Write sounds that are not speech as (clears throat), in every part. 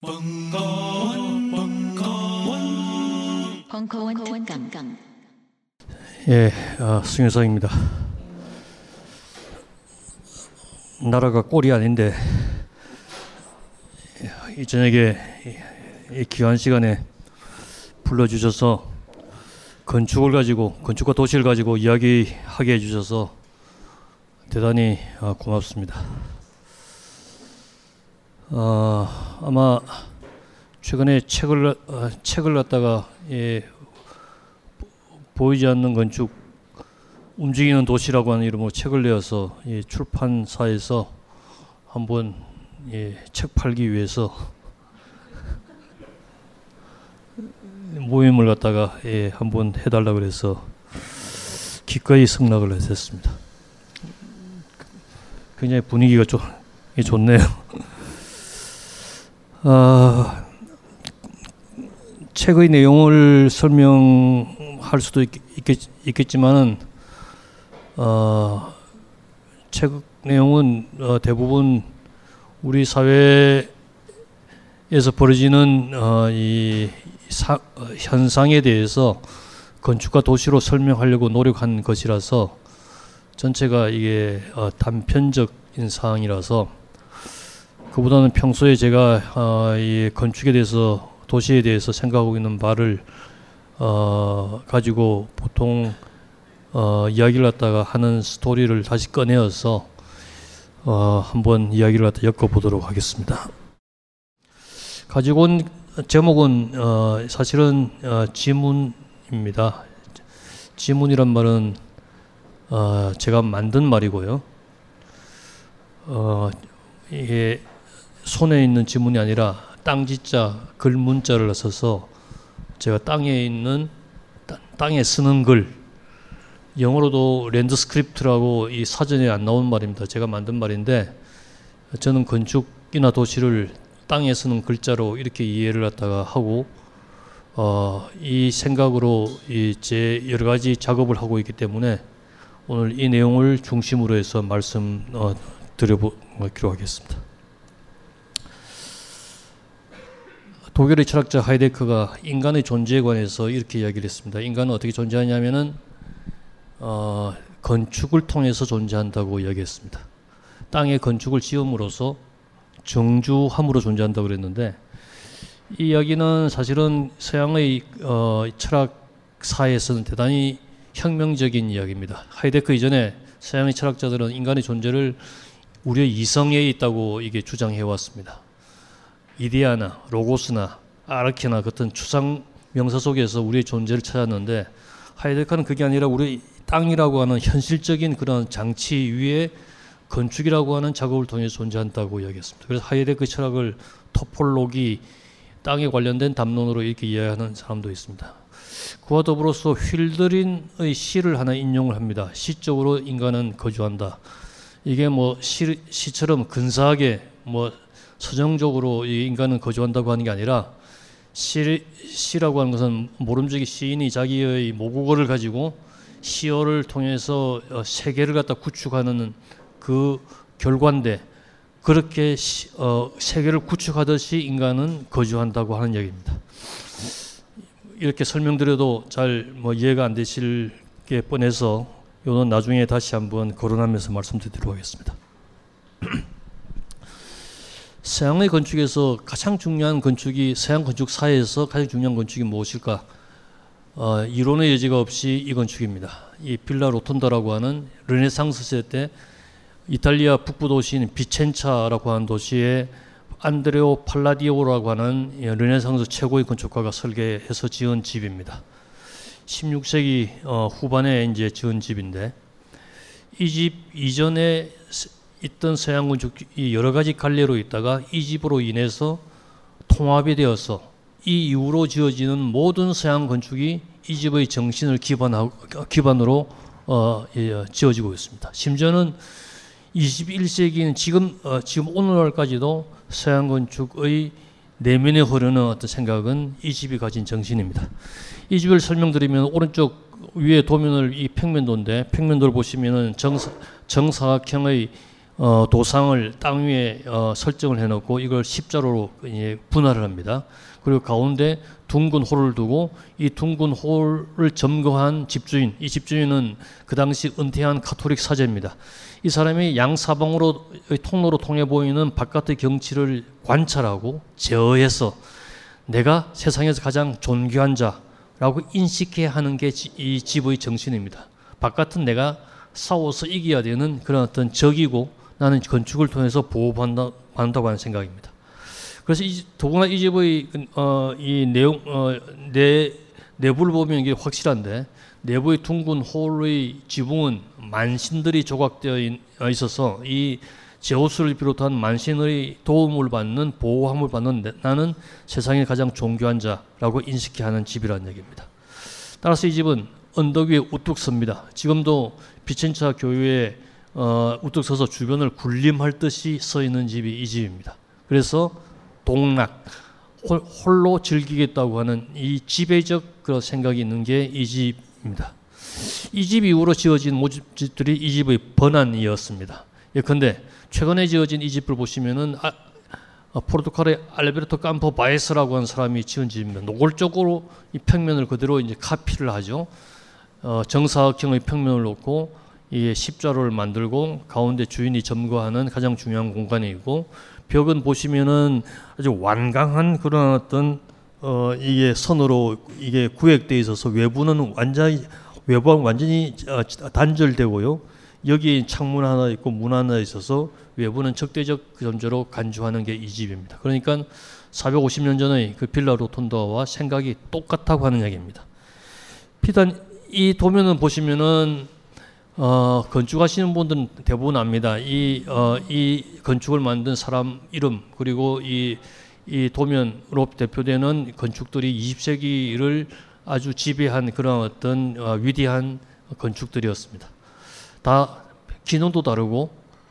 벙커원, 벙커원, 벙커원 특강. 예, 아, 승효상입니다. 나라가 꼴이 아닌데 이 저녁에 이, 이 귀한 시간에 불러주셔서 건축을 가지고 건축과 도시를 가지고 이야기하게 해주셔서 대단히 아, 고맙습니다. 어, 아마 최근에 책을 어, 책을 갖다가 예, 보이지 않는 건축 움직이는 도시라고 하는 이름으로 책을 내어서 예, 출판사에서 한번 예, 책 팔기 위해서 (laughs) 모임을 갖다가 예, 한번 해달라 그래서 기꺼이 승낙을 했습니다. 굉장히 분위기가 좀 예, 좋네요. (laughs) 아, 책의 내용을 설명할 수도 있, 겠, 지만은 어, 책 내용은 어, 대부분 우리 사회에서 벌어지는 어, 이 사, 어, 현상에 대해서 건축과 도시로 설명하려고 노력한 것이라서 전체가 이게 어, 단편적인 사항이라서 그보다는 평소에 제가 어, 이 건축에 대해서 도시에 대해서 생각하고 있는 바를 어, 가지고 보통 어, 이야기를 갖다가 하는 스토리를 다시 꺼내어서 어, 한번 이야기를 갖다 엮어보도록 하겠습니다. 가지고 온 제목은 어, 사실은 어, 지문입니다. 지문이란 말은 어, 제가 만든 말이고요. 어, 이게 손에 있는 지문이 아니라 땅지자 글문자를 써서 제가 땅에 있는 땅에 쓰는 글 영어로도 랜드스크립트라고 이 사전에 안 나온 말입니다. 제가 만든 말인데 저는 건축이나 도시를 땅에 쓰는 글자로 이렇게 이해를 갖다가 하고 어, 이 생각으로 이 제 여러 가지 작업을 하고 있기 때문에 오늘 이 내용을 중심으로 해서 말씀 어, 드려보기로 하겠습니다. 독일의 철학자 하이데크가 인간의 존재에 관해서 이렇게 이야기를 했습니다. 인간은 어떻게 존재하냐면은 어, 건축을 통해서 존재한다고 이야기했습니다. 땅에 건축을 지음으로써 정주함으로 존재한다고 그랬는데 이 이야기는 사실은 서양의 어, 철학사에서는 대단히 혁명적인 이야기입니다. 하이데크 이전에 서양의 철학자들은 인간의 존재를 우리의 이성에 있다고 이게 주장해 왔습니다. 이데아나 로고스나 아르키나 같은 추상 명사 속에서 우리의 존재를 찾았는데 하이데크는 그게 아니라 우리 땅이라고 하는 현실적인 그런 장치 위에 건축이라고 하는 작업을 통해 존재한다고 이야기했습니다. 그래서 하이데크 철학을 토폴로기 땅에 관련된 담론으로 이렇게 이해하는 사람도 있습니다. 그와 더불어서 휠드린의 시를 하나 인용을 합니다. 시적으로 인간은 거주한다. 이게 뭐 시, 시처럼 근사하게 뭐 서정적으로 인간은 거주한다고 하는 게 아니라 시, 시라고 하는 것은 모름지기 시인이 자기의 모국어를 가지고 시어를 통해서 어, 세계를 갖다 구축하는 그 결과인데 그렇게 시, 어, 세계를 구축하듯이 인간은 거주한다고 하는 얘기입니다. 이렇게 설명드려도 잘 뭐 이해가 안 되실 게 뻔해서 이는 나중에 다시 한번 거론하면서 말씀드리도록 하겠습니다. (clears throat) 서양의 건축에서 가장 중요한 건축이 서양 건축사에서 가장 중요한 건축이 무엇일까? 어, 이론의 여지가 없이 이 건축입니다. 이 빌라 로톤다라고 하는 르네상스 시대 때 이탈리아 북부 도시인 비첸차라고 하는 도시에 안드레아 팔라디오라고 하는 르네상스 최고의 건축가가 설계해서 지은 집입니다. 16세기 어, 후반에 이제 지은 집인데 이 집 이전에 있던 서양 건축이 여러 가지 갈래로 있다가 이 집으로 인해서 통합이 되어서 이 이후로 지어지는 모든 서양 건축이 이 집의 정신을 기반하고, 기반으로 어, 예, 지어지고 있습니다. 심지어는 21세기는 지금 어, 지금 오늘날까지도 서양 건축의 내면에 흐르는 어떤 생각은 이 집이 가진 정신입니다. 이 집을 설명드리면 오른쪽 위에 도면을 이 평면도인데 평면도를 보시면은 정, 정사각형의 어, 도상을 땅 위에 어, 설정을 해놓고 이걸 십자로로 예, 분할을 합니다. 그리고 가운데 둥근 홀을 두고 이 둥근 홀을 점거한 집주인, 이 집주인은 그 당시 은퇴한 카톨릭 사제입니다. 이 사람이 양사방으로 통로로 통해 보이는 바깥의 경치를 관찰하고 제어해서 내가 세상에서 가장 존귀한 자라고 인식해야 하는 게 이 집의 정신입니다. 바깥은 내가 싸워서 이겨야 되는 그런 어떤 적이고 나는 건축을 통해서 보호받는다고 하는 생각입니다. 그래서 이, 더구나 이 집의 어, 이 내용 어, 내 내부를 보면 이게 확실한데 내부의 둥근 홀의 지붕은 만신들이 조각되어 있어서 이 제우스를 비롯한 만신의 도움을 받는 보호함을 받는 나는 세상에 가장 존귀한 자라고 인식해야 는 집이라는 얘기입니다. 따라서 이 집은 언덕 위에 우뚝 섭니다. 지금도 비첸차 교외에 어, 우뚝 서서 주변을 군림할 듯이 서 있는 집이 이 집입니다. 그래서 독락 홀로 즐기겠다고 하는 이 지배적 그런 생각이 있는 게 이 집입니다. 이 집 이후로 지어진 모든 집들이 이 집의 번안이었습니다. 예컨대 최근에 지어진 이 집을 보시면은 아, 어, 포르투갈의 알베르토 캄포 바에스라고 하는 사람이 지은 집입니다. 노골적으로 이 평면을 그대로 이제 카피를 하죠. 어, 정사각형의 평면을 놓고 이 십자로를 만들고 가운데 주인이 점거하는 가장 중요한 공간이고 벽은 보시면은 아주 완강한 그런 어떤 어 이게 선으로 이게 구획되어 있어서 외부는 완전히 외부는 완전히 어, 단절되고요. 여기 창문 하나 있고 문 하나 있어서 외부는 적대적 점저로 간주하는 게 이 집입니다. 그러니까 450년 전의 그 빌라 로톤더와 생각이 똑같다고 하는 얘기입니다. 비단 이 도면은 보시면은 어, 건축하시는 분들은 대부분 압니다. 이, 어, 이 건축을 만든 사람 이름 그리고 이, 이 도면으로 대표되는 건축들이 20세기를 아주 지배한 그런 어떤 어, 위대한 건축들이었습니다. 다 기능도 다르고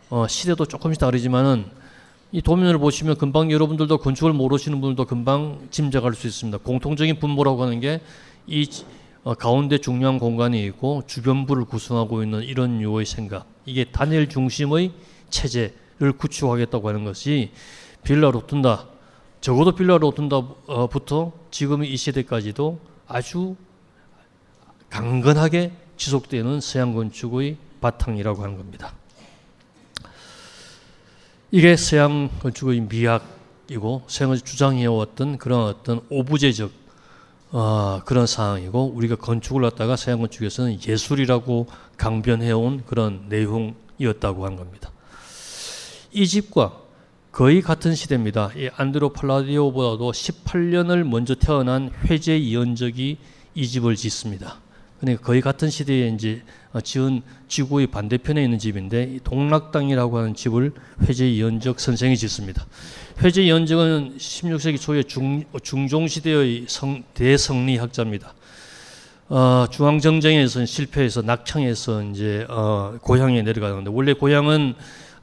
어, 시대도 조금씩 다르지만은 이 도면을 보시면 금방 여러분들도 건축을 모르시는 분들도 금방 짐작할 수 있습니다. 공통적인 분모라고 하는 게이 어, 가운데 중요한 공간이 있고 주변부를 구성하고 있는 이런 유의 생각 이게 단일 중심의 체제를 구축하겠다고 하는 것이 빌라 로툰다 적어도 빌라 로툰다부터 지금 이 시대까지도 아주 강건하게 지속되는 서양 건축의 바탕이라고 하는 겁니다. 이게 서양 건축의 미학이고 서양을 주장해왔던 그런 어떤 오부제적 어, 그런 상황이고 우리가 건축을 갖다가 서양 건축에서는 예술이라고 강변해온 그런 내용이었다고 한 겁니다. 이 집과 거의 같은 시대입니다. 이 안드로 팔라디오보다도 18년을 먼저 태어난 회제 이연적이 이 집을 짓습니다. 그러니까 거의 같은 시대에 이제 지은 지구의 반대편에 있는 집인데 동락당이라고 하는 집을 회제 이연적 선생이 짓습니다. 회제 연정은 16세기 초에 중, 중종시대의 성, 대성리학자입니다. 어, 중앙정쟁에서 실패해서 낙창해서 이제 어, 고향에 내려가는데 원래 고향은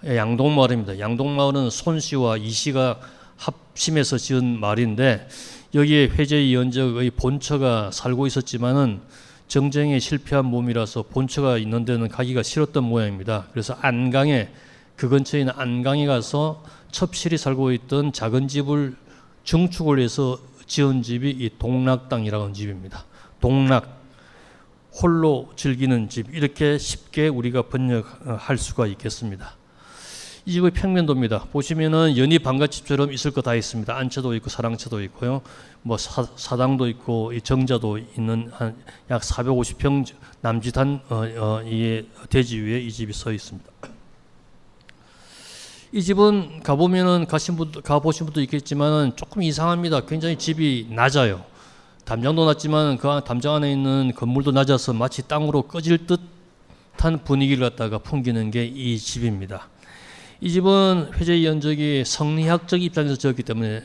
양동마을입니다. 양동마을은 손씨와 이씨가 합심해서 지은 마을인데 여기에 회제 연적의 본처가 살고 있었지만은 정쟁에 실패한 몸이라서 본처가 있는 데는 가기가 싫었던 모양입니다. 그래서 안강에 그 근처에 있는 안강에 가서 첩실이 살고 있던 작은 집을 증축을 해서 지은 집이 이 동락당이라는 집입니다. 동락 홀로 즐기는 집 이렇게 쉽게 우리가 번역할 수가 있겠습니다. 이 집의 평면도입니다. 보시면은 연희 방가집처럼 있을 거 다 있습니다. 안채도 있고 사랑채도 있고요. 뭐 사, 당도 있고 이 정자도 있는 한 약 450평 남짓한 어, 어, 이 대지 위에 이 집이 서 있습니다. 이 집은 가보면은 가신 분 가보신 분도 있겠지만은 조금 이상합니다. 굉장히 집이 낮아요. 담장도 낮지만 그 담장 안에 있는 건물도 낮아서 마치 땅으로 꺼질 듯한 분위기를 갖다가 풍기는 게 이 집입니다. 이 집은 회제 연적이 성리학적 입장에서 지었기 때문에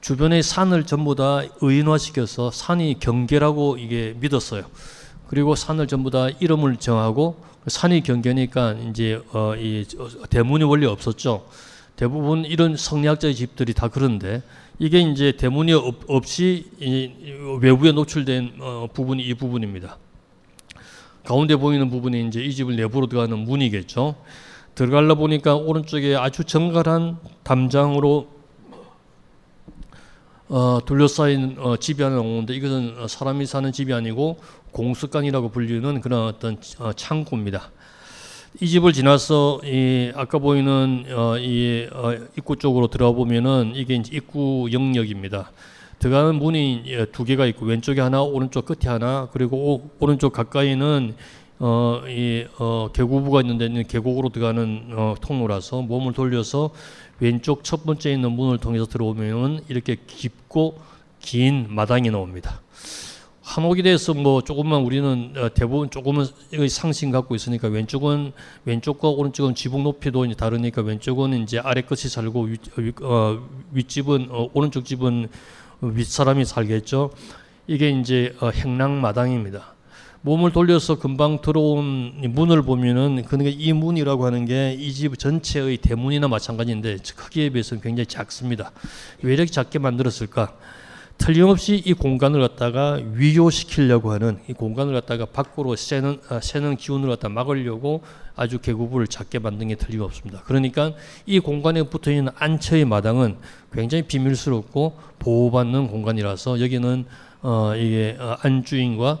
주변의 산을 전부 다 의인화시켜서 산이 경계라고 이게 믿었어요. 그리고 산을 전부 다 이름을 정하고 산이 경계니까 이제 어, 이 대문이 원래 없었죠. 대부분 이런 성리학자의 집들이 다 그런데 이게 이제 대문이 없, 없이 이 외부에 노출된 어, 부분이 이 부분입니다. 가운데 보이는 부분이 이제 이 집을 내부로 들어가는 문이겠죠. 들어가려 보니까 오른쪽에 아주 정갈한 담장으로 어, 둘러싸인 어, 집이 하나 오는데 이것은 사람이 사는 집이 아니고 공습관이라고 불리는 그런 어떤 어, 창고입니다. 이 집을 지나서 이 아까 보이는 어, 이 어, 입구 쪽으로 들어가 보면은 이게 입구 영역입니다. 들어가는 문이 예, 두 개가 있고 왼쪽에 하나, 오른쪽 끝에 하나, 그리고 오, 오른쪽 가까이는 어, 이 어, 계곡부가 있는데 계곡으로 들어가는 어, 통로라서 몸을 돌려서 왼쪽 첫 번째 있는 문을 통해서 들어오면 이렇게 깊고 긴 마당이 나옵니다. 한옥에 대해서 뭐 조금만 우리는 어, 대부분 조금은 상식 갖고 있으니까 왼쪽은 왼쪽과 오른쪽은 지붕 높이도 이제 다르니까 왼쪽은 이제 아래 끝이 살고 위, 어, 윗집은 어, 오른쪽 집은 윗사람이 살겠죠. 이게 이제 어, 행랑 마당입니다. 몸을 돌려서 금방 들어온 문을 보면은 그러니까 이 문이라고 하는 게 이 집 전체의 대문이나 마찬가지인데 크기에 비해서는 굉장히 작습니다. 왜 이렇게 작게 만들었을까? 틀림없이 이 공간을 갖다가 위조시키려고 하는 이 공간을 갖다가 밖으로 새는 아, 새는 기운을 갖다 막으려고 아주 계구부를 작게 만든 게 틀림없습니다. 그러니까 이 공간에 붙어 있는 안처의 마당은 굉장히 비밀스럽고 보호받는 공간이라서 여기는 어 이게 어, 안주인과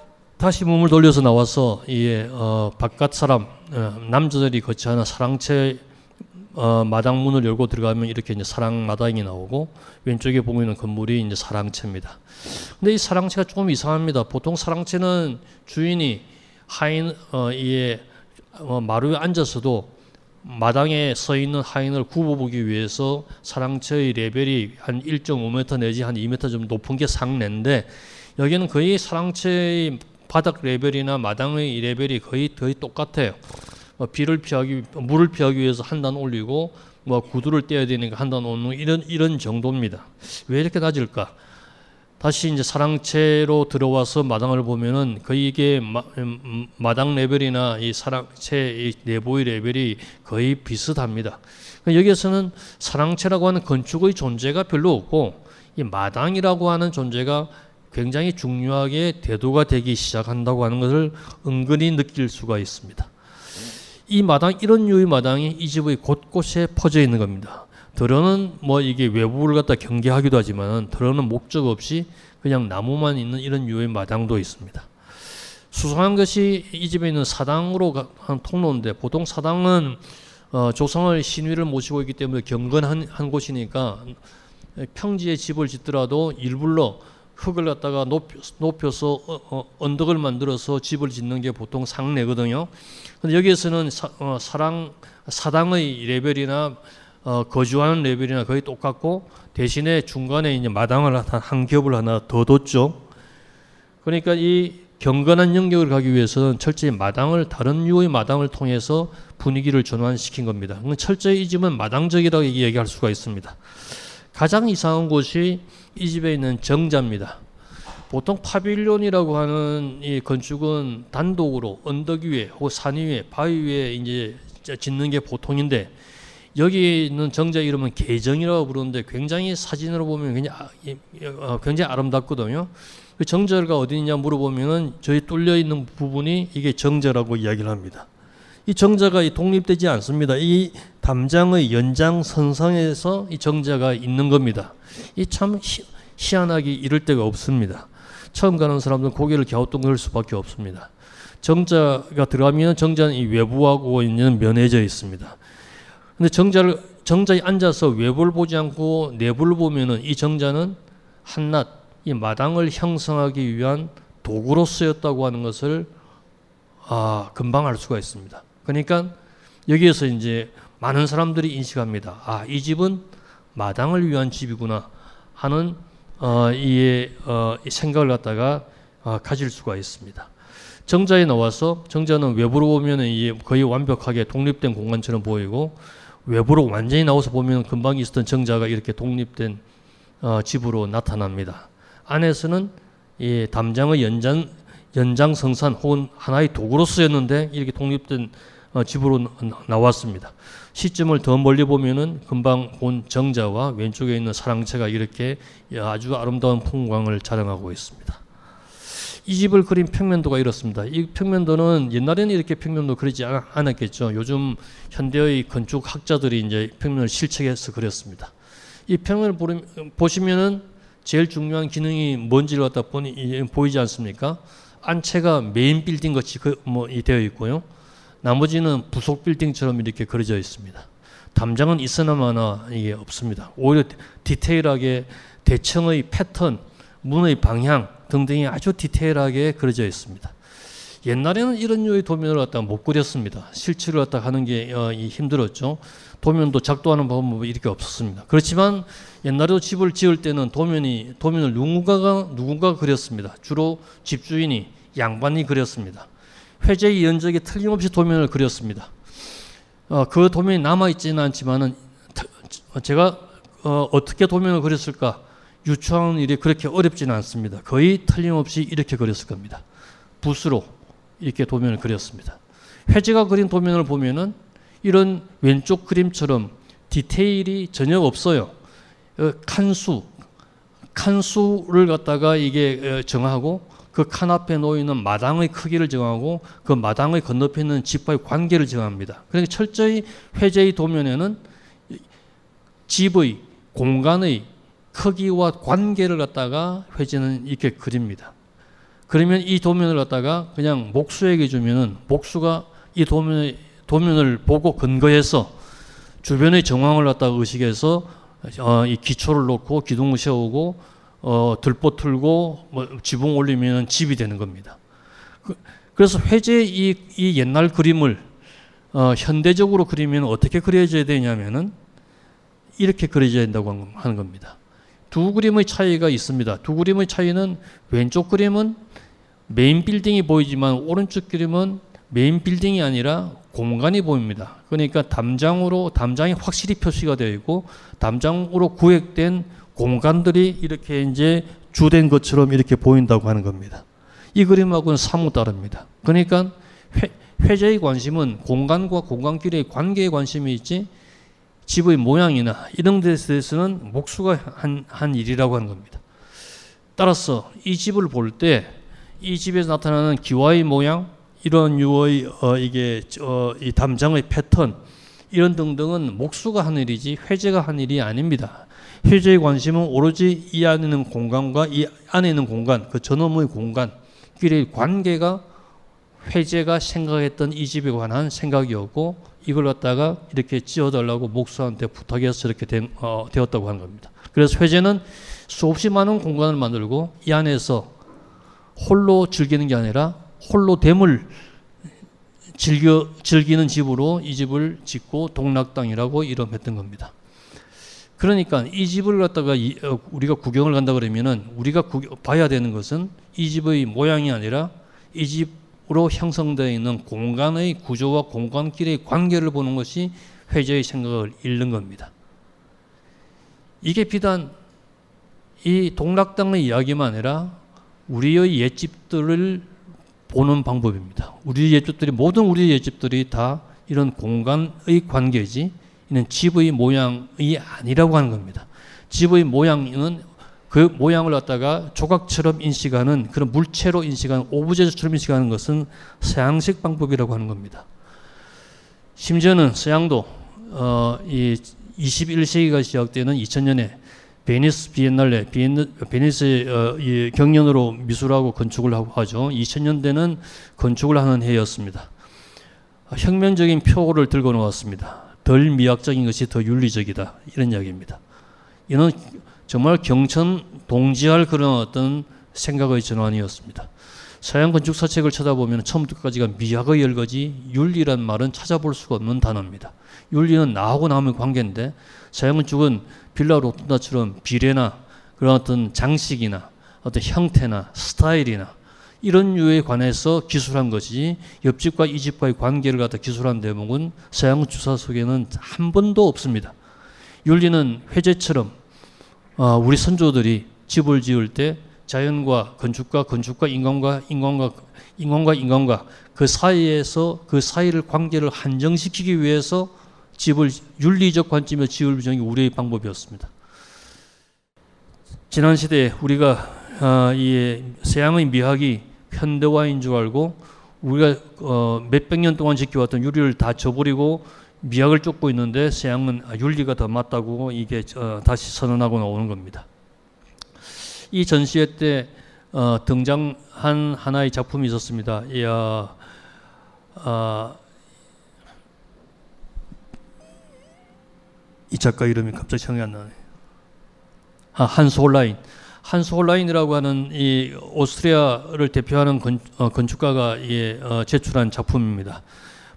다시 몸을 돌려서 나와서 이 어, 바깥 사람 어, 남자들이 거치하는 사랑채 어, 마당 문을 열고 들어가면 이렇게 이제 사랑 마당이 나오고 왼쪽에 보이는 건물이 이제 사랑채입니다. 근데 이 사랑채가 조금 이상합니다. 보통 사랑채는 주인이 하인 어, 이에 어, 마루에 앉아서도 마당에 서 있는 하인을 굽어보기 위해서 사랑채의 레벨이 한 1.5m 내지 한 2m 좀 높은 게 상례인데 여기는 거의 사랑채의 바닥 레벨이나 마당의 레벨이 거의 거의 똑같아요. 뭐 비를 피하기 물을 피하기 위해서 한 단 올리고 뭐 구두를 떼야 되니까 한 단 올리는 이런 이런 정도입니다. 왜 이렇게 낮을까? 다시 이제 사랑채로 들어와서 마당을 보면은 거의 이게 마, 음, 마당 레벨이나 이 사랑채 이 내부의 레벨이 거의 비슷합니다. 그러니까 여기에서는 사랑채라고 하는 건축의 존재가 별로 없고 이 마당이라고 하는 존재가 굉장히 중요하게 대두가 되기 시작한다고 하는 것을 은근히 느낄 수가 있습니다. 이 마당 이런 류의 마당이 이 집의 곳곳에 퍼져 있는 겁니다. 들어는 뭐 이게 외부를 갖다 경계하기도 하지만 들어는 목적 없이 그냥 나무만 있는 이런 류의 마당도 있습니다. 수상한 것이 이 집에 있는 사당으로 한 통로인데 보통 사당은 어, 조상을 신위를 모시고 있기 때문에 경건한 한 곳이니까 평지에 집을 짓더라도 일부러 흙을 갖다가 높여, 서 어, 어, 언덕을 만들어서 집을 짓는 게 보통 상례거든요. 근데 여기에서는 사, 어, 사랑 사당의 레벨이나 어, 거주하는 레벨이나 거의 똑같고 대신에 중간에 이제 마당을 한, 한 겹을 하나 더 뒀죠. 그러니까 이 경건한 영역을 가기 위해서는 철저히 마당을 다른 유의 마당을 통해서 분위기를 전환시킨 겁니다. 철저히 이 집은 마당적이라고 얘기할 수가 있습니다. 가장 이상한 곳이 이 집에 있는 정자입니다. 보통 파빌론이라고 하는 이 건축은 단독으로 언덕 위에 혹은 산 위에 바위 위에 이제 짓는 게 보통인데 여기 있는 정자 이름은 계정이라고 부르는데 굉장히 사진으로 보면 굉장히, 아, 어, 굉장히 아름답거든요. 그 정자가 어디 있냐 물어보면은 저희 뚫려 있는 부분이 이게 정자라고 이야기를 합니다. 이 정자가 독립되지 않습니다. 이 담장의 연장선상에서 이 정자가 있는 겁니다. 이 참 희한하게 이럴 데가 없습니다. 처음 가는 사람들은 고개를 갸우뚱할 수밖에 없습니다. 정자가 들어가면 정자는 이 외부하고 있는 면해져 있습니다. 근데 정자를 정자에 앉아서 외부를 보지 않고 내부를 보면은 이 정자는 한낱 이 마당을 형성하기 위한 도구로 쓰였다고 하는 것을 아, 금방 알 수가 있습니다. 그러니까 여기에서 이제 많은 사람들이 인식합니다. 아, 이 집은 마당을 위한 집이구나 하는 어, 이, 어, 이 생각을 갖다가 어, 가질 수가 있습니다. 정자에 나와서 정자는 외부로 보면 거의 완벽하게 독립된 공간처럼 보이고 외부로 완전히 나와서 보면 금방 있었던 정자가 이렇게 독립된 어, 집으로 나타납니다. 안에서는 이 담장의 연장 연장성산 혹은 하나의 도구로 쓰였는데 이렇게 독립된 어, 집으로 나왔습니다. 시점을 더 멀리 보면은 금방 본 정자와 왼쪽에 있는 사랑채가 이렇게 아주 아름다운 풍광을 자랑하고 있습니다. 이 집을 그린 평면도가 이렇습니다. 이 평면도는 옛날에는 이렇게 평면도 그리지 않았겠죠. 요즘 현대의 건축 학자들이 이제 평면을 실측해서 그렸습니다. 이 평면을 보시면은 제일 중요한 기능이 뭔지를 갖다 보니 보이지 않습니까? 안채가 main building 같이 그 뭐 되어 있고요. 나머지는 부속 빌딩처럼 이렇게 그려져 있습니다. 담장은 있으나마나 이게 없습니다. 오히려 디테일하게 대청의 패턴, 문의 방향 등등이 아주 디테일하게 그려져 있습니다. 옛날에는 이런 류의 도면을 갖다 못 그렸습니다. 실체를 갖다 하는 게 어, 힘들었죠. 도면도 작도하는 방법이 이렇게 없었습니다. 그렇지만 옛날에도 집을 지을 때는 도면이 도면을 누군가가 누군가 그렸습니다. 주로 집주인이 양반이 그렸습니다. 회제의 연적이 틀림없이 도면을 그렸습니다. 어, 그 도면이 남아 있지는 않지만은 제가 어, 어떻게 도면을 그렸을까 유추하는 일이 그렇게 어렵지는 않습니다. 거의 틀림없이 이렇게 그렸을 겁니다. 붓으로 이렇게 도면을 그렸습니다. 회제가 그린 도면을 보면은 이런 왼쪽 그림처럼 디테일이 전혀 없어요. 어, 칸수, 칸수를 갖다가 이게 어, 정하고 그 칸 앞에 놓이는 마당의 크기를 정하고 그 마당의 건너편에 집과의 관계를 정합니다. 그러니까 철저히 회제의 도면에는 집의 공간의 크기와 관계를 갖다가 회제는 이렇게 그립니다. 그러면 이 도면을 갖다가 그냥 목수에게 주면은 목수가 이 도면의 도면을 보고 근거해서 주변의 정황을 갖다 의식해서 어, 이 기초를 놓고 기둥을 세우고 어, 들보 틀고 뭐 지붕 올리면 집이 되는 겁니다. 그, 래서 회제 이, 이 옛날 그림을 어, 현대적으로 그리면 어떻게 그려져야 되냐면은 이렇게 그려져야 된다고 하는 겁니다. 두 그림의 차이가 있습니다. 두 그림의 차이는 왼쪽 그림은 main building이 보이지만 오른쪽 그림은 main building이 아니라 공간이 보입니다. 그러니까 담장으로 담장이 확실히 표시가 되어 있고 담장으로 구획된 공간들이 이렇게 이제 주된 것처럼 이렇게 보인다고 하는 겁니다. 이 그림하고는 사뭇 다릅니다. 그러니까 회, 회재의 관심은 공간과 공간끼리의 관계에 관심이 있지 집의 모양이나 이런 데 대해서는 목수가 한, 한 일이라고 하는 겁니다. 따라서 이 집을 볼때 이 집에서 나타나는 기와의 모양, 이런 유의 어, 이게 어, 이 담장의 패턴 이런 등등은 목수가 한 일이지 회제가 한 일이 아닙니다. 회제의 관심은 오로지 이 안에 있는 공간과 이 안에 있는 공간, 그 저놈의 공간끼리의 관계가 회제가 생각했던 이 집에 관한 생각이었고 이걸 갖다가 이렇게 지어달라고 목수한테 부탁해서 이렇게 된, 어, 되었다고 하는 겁니다. 그래서 회제는 수없이 많은 공간을 만들고 이 안에서 홀로 즐기는 게 아니라 홀로 됨을 즐겨, 즐기는 집으로 이 집을 짓고 동락당이라고 이름했던 겁니다. 그러니까 이 집을 갖다가 이, 어, 우리가 구경을 간다 그러면은 우리가 구, 봐야 되는 것은 이 집의 모양이 아니라 이 집으로 형성되어 있는 공간의 구조와 공간끼리의 관계를 보는 것이 회제의 생각을 잃는 겁니다. 이게 비단 이 동락당의 이야기만 아니라 우리의 옛집들을 보는 방법입니다. 우리 예집들이 모든 우리 예집들이 다 이런 공간의 관계지 이는 집의 모양이 아니라고 하는 겁니다. 집의 모양은 그 모양을 갖다가 조각처럼 인식하는 그런 물체로 인식하는 오브제처럼 인식하는 것은 서양식 방법이라고 하는 겁니다. 심지어는 서양도 어, 이 21세기가 시작되는 2000년에 베니스 비엔날레, 베니스 어, 격년으로 미술하고 건축을 하고 하죠. 2000년대는 건축을 하는 해였습니다. 혁명적인 표어를 들고 나왔습니다. 덜 미학적인 것이 더 윤리적이다 이런 이야기입니다. 이는 정말 경천 동지할 그런 어떤 생각의 전환이었습니다. 서양 건축 사 책을 쳐다보면 처음부터 까지가 미학의 열거지 윤리란 말은 찾아볼 수가 없는 단어입니다. 윤리는 나하고 남의 관계인데 서양 건축은 빌라 로tun다처럼 비례나 그런 어떤 장식이나 어떤 형태나 스타일이나 이런 류에 관해서 기술한 것이 옆집과 이 집과의 관계를 갖다 기술한 대목은 서양 주사 속에는 한 번도 없습니다. 윤리는 회제처럼 어, 우리 선조들이 집을 지을 때 자연과 건축과 건축과 인간과 인간과 인간과 인간과 그 사이에서 그 사이를 관계를 한정시키기 위해서 집을 윤리적 관점에서 지은 게 우리의 방법이었습니다. 지난 시대에 우리가 어, 이 서양의 미학이 현대화인 줄 알고 우리가 어, 몇백 년 동안 지켜왔던 유리를 다 저버리고 미학을 쫓고 있는데 서양은 아, 윤리가 더 맞다고 이게 어, 다시 선언하고 나오는 겁니다. 이 전시회 때 어, 등장한 하나의 작품이 있었습니다. 이, 어, 이 작가 이름이 갑자기 생각이 안 나네. 아, 한스 홀라인. 한스 홀라인이라고 하는 이 오스트리아를 대표하는 건, 어, 건축가가 예, 어, 제출한 작품입니다.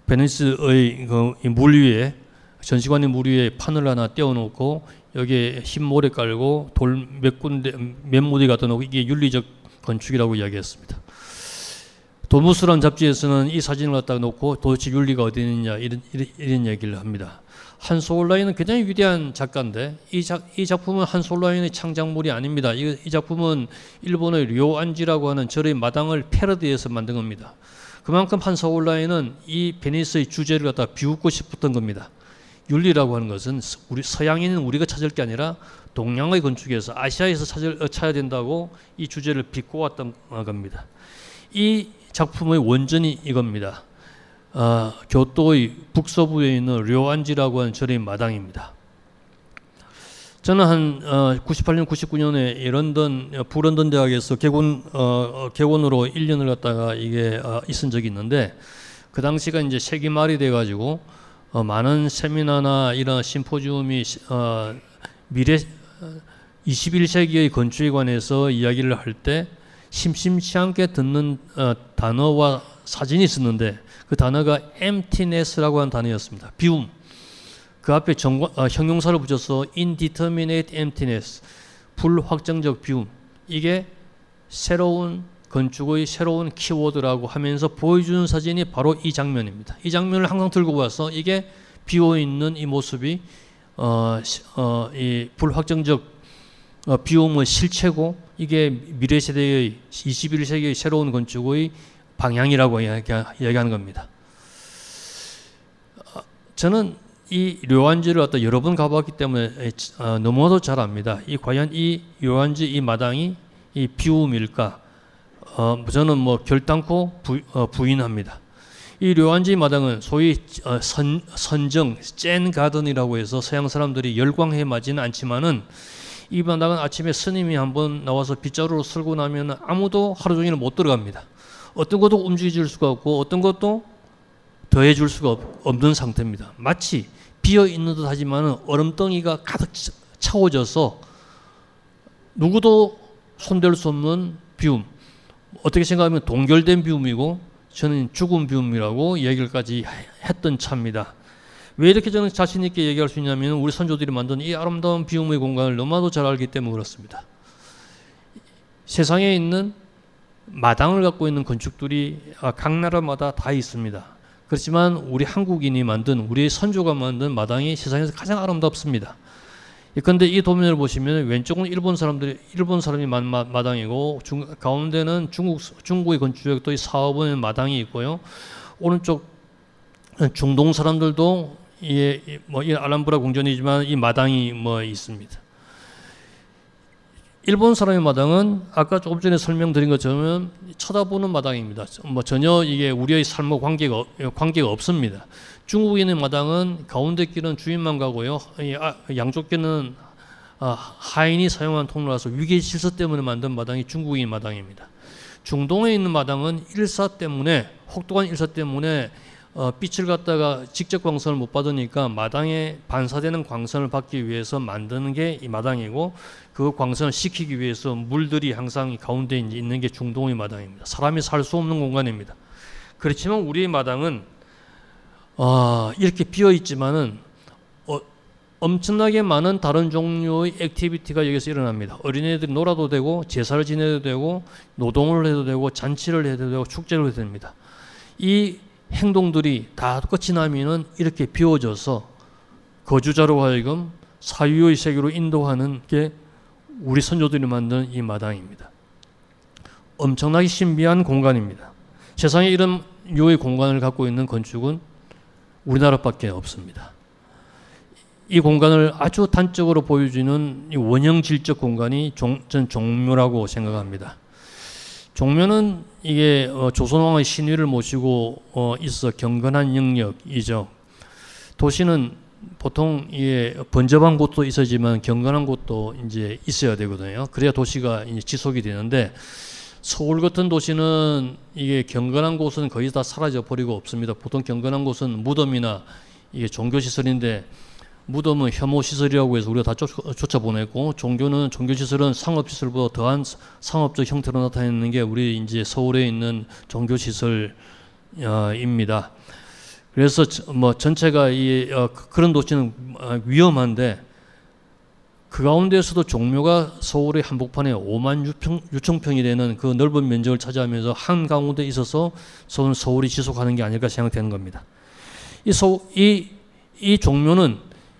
베니스의 그 물 위에 전시관의 물 위에 판을 하나 떼어놓고 여기에 흰 모래 깔고 돌 몇 군데 몇 무대 갖다 놓고 이게 윤리적 건축이라고 이야기했습니다. 도무스란 잡지에서는 이 사진을 갖다 놓고 도대체 윤리가 어디 있느냐 이런, 이런, 이런 얘기를 합니다. 한솔라인은 굉장히 위대한 작가인데 이, 작, 이 작품은 한솔라인의 창작물이 아닙니다. 이, 이 작품은 일본의 료안지라고 하는 절의 마당을 패러디해서 만든 겁니다. 그만큼 한솔라인은 이 베니스의 주제를 갖다 비웃고 싶었던 겁니다. 윤리라고 하는 것은 우리 서양인은 우리가 찾을 게 아니라 동양의 건축에서 아시아에서 찾을, 어, 찾아야 된다고 이 주제를 비꼬았던 어, 겁니다. 이 작품의 원전이 이겁니다. 어, 교토의 북서부에 있는 료안지라고 하는 절의 마당입니다. 저는 한 어, 98년, 99년에 런던 부런던 대학에서 개원 어, 개원으로 1년을 갔다가 이게 어, 있은 적이 있는데 그 당시가 이제 세기 말이 돼가지고 어, 많은 세미나나 이런 심포지움이 어, 미래 21세기의 건축에 관해서 이야기를 할 때 심심치 않게 듣는 어, 단어와 사진이 있었는데 그 단어가 emptiness라고 하는 단어였습니다. 비움. 그 앞에 정관, 어, 형용사를 붙여서 indeterminate emptiness, 불확정적 비움. 이게 새로운 건축의 새로운 키워드라고 하면서 보여주는 사진이 바로 이 장면입니다. 이 장면을 항상 들고 와서 이게 비어 있는 이 모습이 어, 어, 이 불확정적 어, 비움의 실체고 이게 미래 세대의 21세기의 새로운 건축의 방향이라고 이야기하는 겁니다. 어, 저는 이 료안지를 갖다 여러 번 가봤기 때문에 어, 너무나도 잘 압니다. 이 과연 이 료안지 이 마당이 이 비움일까? 어, 저는 뭐 결단코 부, 어, 부인합니다. 이 료안지 마당은 소위 어, 선, 선정, 젠 가든이라고 해서 서양 사람들이 열광해 마지는 않지만은 이 마당은 아침에 스님이 한번 나와서 빗자루로 쓸고 나면 아무도 하루 종일 못 들어갑니다. 어떤 것도 움직여줄 수가 없고 어떤 것도 더해줄 수가 없는 상태입니다. 마치 비어 있는 듯 하지만 얼음덩이가 가득 차오져서 누구도 손댈 수 없는 비움. 어떻게 생각하면 동결된 비움이고 저는 죽은 비움이라고 얘기를까지 했던 차입니다. 왜 이렇게 저는 자신 있게 얘기할 수 있냐면 우리 선조들이 만든 이 아름다운 비움의 공간을 너무나도 잘 알기 때문에 그렇습니다. 세상에 있는 마당을 갖고 있는 건축들이 각 나라마다 다 있습니다. 그렇지만 우리 한국인이 만든 우리 선조가 만든 마당이 세상에서 가장 아름답습니다. 그런데 이 도면을 보시면 왼쪽은 일본 사람들이 일본 사람이 만 마, 당이고 가운데는 중국 중국의 건축학도의 사업은 마당이 있고요. 오른쪽 중동 사람들도 이, 뭐, 이 알람브라 궁전이지만 이 마당이 뭐 있습니다. 일본 사람의 마당은 아까 조금 전에 설명드린 것처럼 쳐다보는 마당입니다. 뭐 전혀 이게 우리의 삶과 관계가 관계가 없습니다. 중국인의 마당은 가운데 길은 주인만 가고요. 아, 양쪽 길은 아, 하인이 사용한 통로라서 위계 질서 때문에 만든 마당이 중국인 마당입니다. 중동에 있는 마당은 일사 때문에 혹독한 일사 때문에 어, 빛을 갖다가 직접 광선을 못 받으니까 마당에 반사되는 광선을 받기 위해서 만드는 게 이 마당이고 그 광선을 식히기 위해서 물들이 항상 가운데 있는 게 중동의 마당입니다. 사람이 살 수 없는 공간입니다. 그렇지만 우리의 마당은 어, 이렇게 비어 있지만은 어, 엄청나게 많은 다른 종류의 activity가 여기서 일어납니다. 어린애들이 놀아도 되고 제사를 지내도 되고 노동을 해도 되고 잔치를 해도 되고 축제를 해도 됩니다. 이 행동들이 다 끝이 나면은 이렇게 비워져서 거주자로 하여금 사유의 세계로 인도하는 게 우리 선조들이 만든 이 마당입니다. 엄청나게 신비한 공간입니다. 세상에 이런 류의 공간을 갖고 있는 건축은 우리나라밖에 없습니다. 이 공간을 아주 단적으로 보여주는 원형 질적 공간이 종, 전 종묘라고 생각합니다. 종묘는 이게 어, 조선왕의 신위를 모시고 어, 있어 경건한 영역이죠. 도시는 보통 이게 번잡한 곳도 있어지만 경건한 곳도 이제 있어야 되거든요. 그래야 도시가 이제 지속이 되는데 서울 같은 도시는 이게 경건한 곳은 거의 다 사라져 버리고 없습니다. 보통 경건한 곳은 무덤이나 이게 종교 시설인데 무덤은 혐오 시설이라고 해서 우리가 다 쫓 아 보냈고 종교는 종교 시설은 상업 시설보다 더한 상업적 형태로 나타내는 게 우리 이제 서울에 있는 종교 시설입니다. 그래서 뭐 전체가 이 어, 그, 그런 도시는 어, 위험한데 그 가운데서도 종묘가 서울의 한복판에 5만 6천, 6천 평이 되는 그 넓은 면적을 차지하면서 한 가운데 있어서 서울이 지속하는 게 아닐까 생각되는 겁니다. 이, 소, 이, 이 종묘는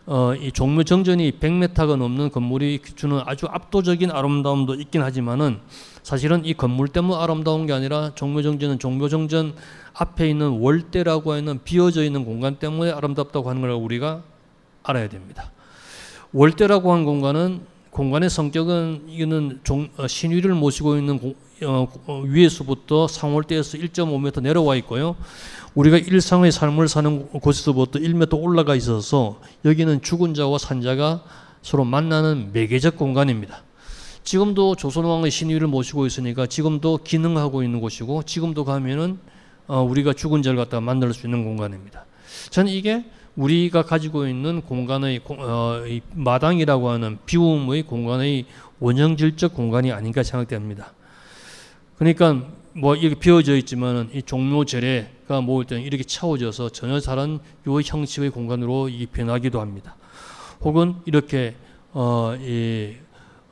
어, 이 종묘 정전이 100m가 넘는 건물이 주는 아주 압도적인 아름다움도 있긴 하지만은 사실은 이 건물 때문에 아름다운 게 아니라 종묘 정전은 종묘 정전 앞에 있는 월대라고 하는 비어져 있는 공간 때문에 아름답다고 하는 걸 우리가 알아야 됩니다. 월대라고 한 공간은 공간의 성격은 이거는 종, 어, 신위를 모시고 있는 공, 어, 어, 위에서부터 상월대에서 1.5m 내려와 있고요. 우리가 일상의 삶을 사는 곳에서부터 1m 올라가 있어서 여기는 죽은 자와 산자가 서로 만나는 매개적 공간입니다. 지금도 조선왕의 신위를 모시고 있으니까 지금도 기능하고 있는 곳이고 지금도 가면은 어, 우리가 죽은 자를 갖다 만날 수 있는 공간입니다. 저는 이게 우리가 가지고 있는 공간의 어, 마당이라고 하는 비움의 공간의 원형질적 공간이 아닌가 생각됩니다. 그러니까 뭐 이렇게 비어져 있지만은 이 재래가 모일 때는 이렇게 채워져서 전혀 다른 요 형식의 공간으로 이 변하기도 합니다. 혹은 이렇게 어이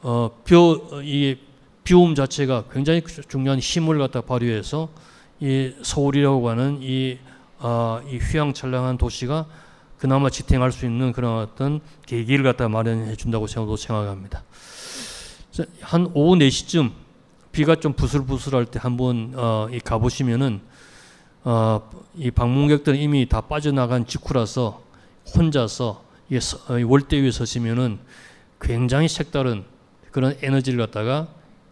어, bio, 이 비움 자체가 굉장히 중요한 힘을 갖다 발휘해서 이 서울이라고 하는 이, 어, 이 휘황찬란한 도시가 그나마 지탱할 수 있는 그런 어떤 계기를 갖다 마련해 준다고 생각합니다. 한 오후 4시쯤 비가 좀 부슬부슬할 때 한번 어, 가보시면은 어, 이 방문객들은 이미 다 빠져나간 직후라서 혼자서 이 어, 월대 위에 서시면은 굉장히 색다른 그런 에너지를 갖다가